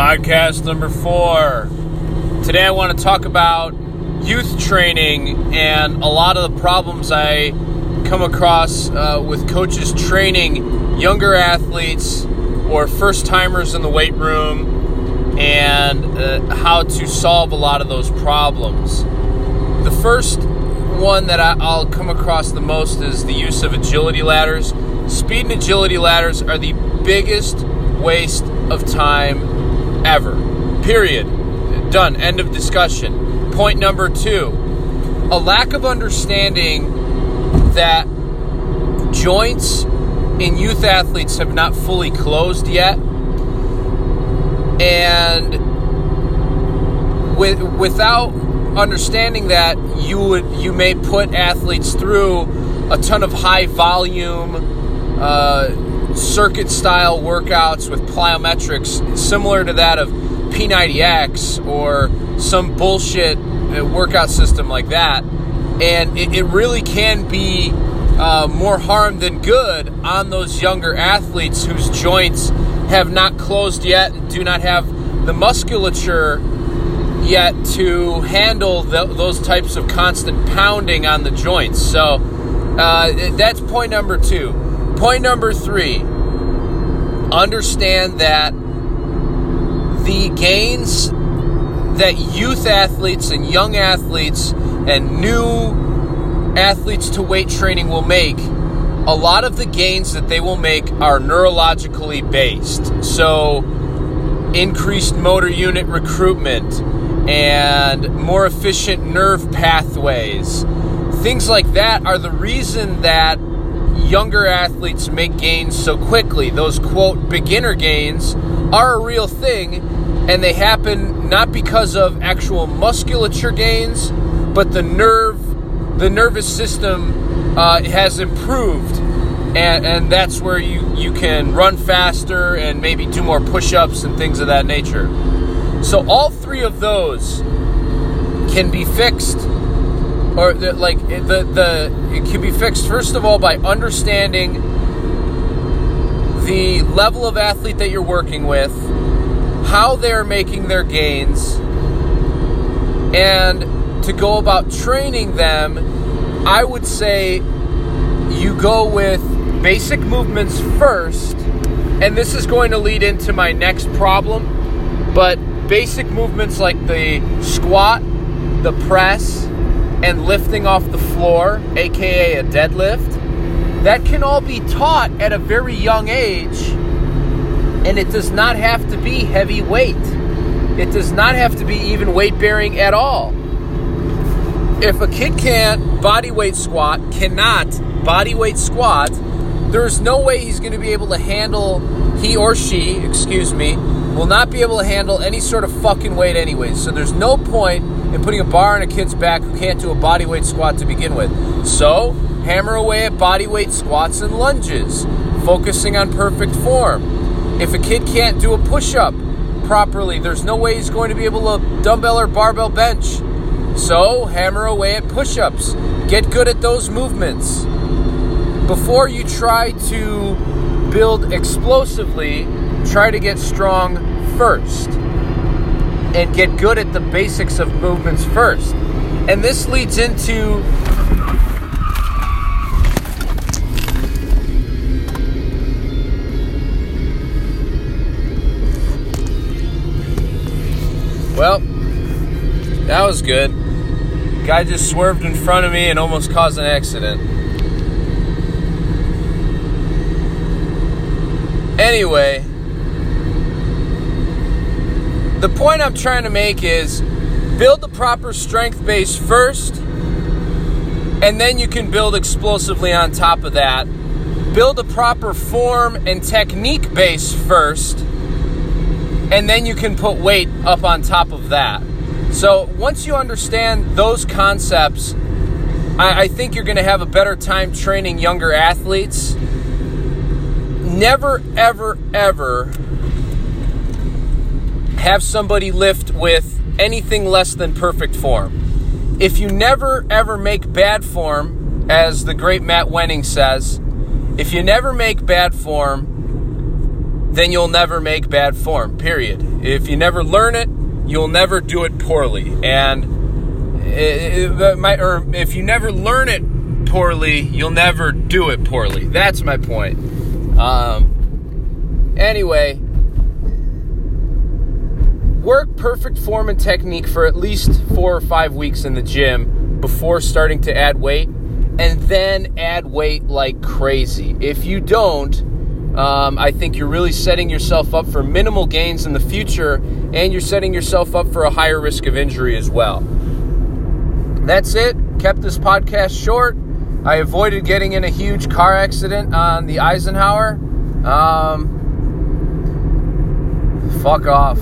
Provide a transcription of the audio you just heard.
Podcast number four. Today I want to talk about youth training and a lot of the problems I come across uh, with coaches training younger athletes or first timers in the weight room and uh, how to solve a lot of those problems. The first one that I, I'll come across the most is the use of agility ladders. Speed and agility ladders are the biggest waste of time ever. Period. Done. End of discussion. Point number two a lack of understanding that joints in youth athletes have not fully closed yet. And with, without understanding that you would you may put athletes through a ton of high volume uh, circuit style workouts with plyometrics similar to that of P90X or some bullshit uh, workout system like that and it, it really can be uh, more harm than good on those younger athletes whose joints have not closed yet and do not have the musculature yet to handle the, those types of constant pounding on the joints. So uh, that's point number two. Point number three understand that the gains that youth athletes and young athletes and new athletes to weight training will make, a lot of the gains that they will make are neurologically based. So, increased motor unit recruitment and more efficient nerve pathways. Things like that are the reason that younger athletes make gains so quickly. Those quote beginner gains are a real thing and they happen not because of actual musculature gains, but the nerve, the nervous system uh, has improved, and, and that's where you you can run faster and maybe do more push-ups and things of that nature. So all three of those can be fixed, or the, like the the it can be fixed first of all by understanding the level of athlete that you're working with, how they're making their gains, and to go about training them, I would say you go with basic movements first, and this is going to lead into my next problem. But basic movements like the squat, the press, and lifting off the floor, aka a deadlift, that can all be taught at a very young age, and it does not have to be heavy weight. It does not have to be even weight bearing at all if a kid can't body weight squat, cannot body weight squat, there's no way he's going to be able to handle, he or she, excuse me, will not be able to handle any sort of fucking weight anyways. So there's no point in putting a bar on a kid's back who can't do a body weight squat to begin with. So hammer away at body weight squats and lunges, focusing on perfect form. If a kid can't do a push up properly, there's no way he's going to be able to dumbbell or barbell bench. So, hammer away at push ups. Get good at those movements. Before you try to build explosively, try to get strong first. And get good at the basics of movements first. And this leads into Well, that was good. Guy just swerved in front of me and almost caused an accident. Anyway, the point I'm trying to make is build the proper strength base first, and then you can build explosively on top of that. Build a proper form and technique base first, and then you can put weight up on top of that. So once you understand those concepts, I, I think you're going to have a better time training younger athletes. Never, ever, ever have somebody lift with anything less than perfect form. If you never, ever make bad form, as the great Matt Wenning says, if you never make bad form, then you'll never make bad form, period. If you never learn it, you'll never do it poorly. And if you never learn it poorly, you'll never do it poorly. That's my point. Um, anyway, work perfect form and technique for at least four or five weeks in the gym before starting to add weight, and then add weight like crazy. If you don't, um, I think you're really setting yourself up for minimal gains in the future, and you're setting yourself up for a higher risk of injury as well. That's it. Kept this podcast short. I avoided getting in a huge car accident on the Eisenhower. Um, fuck off.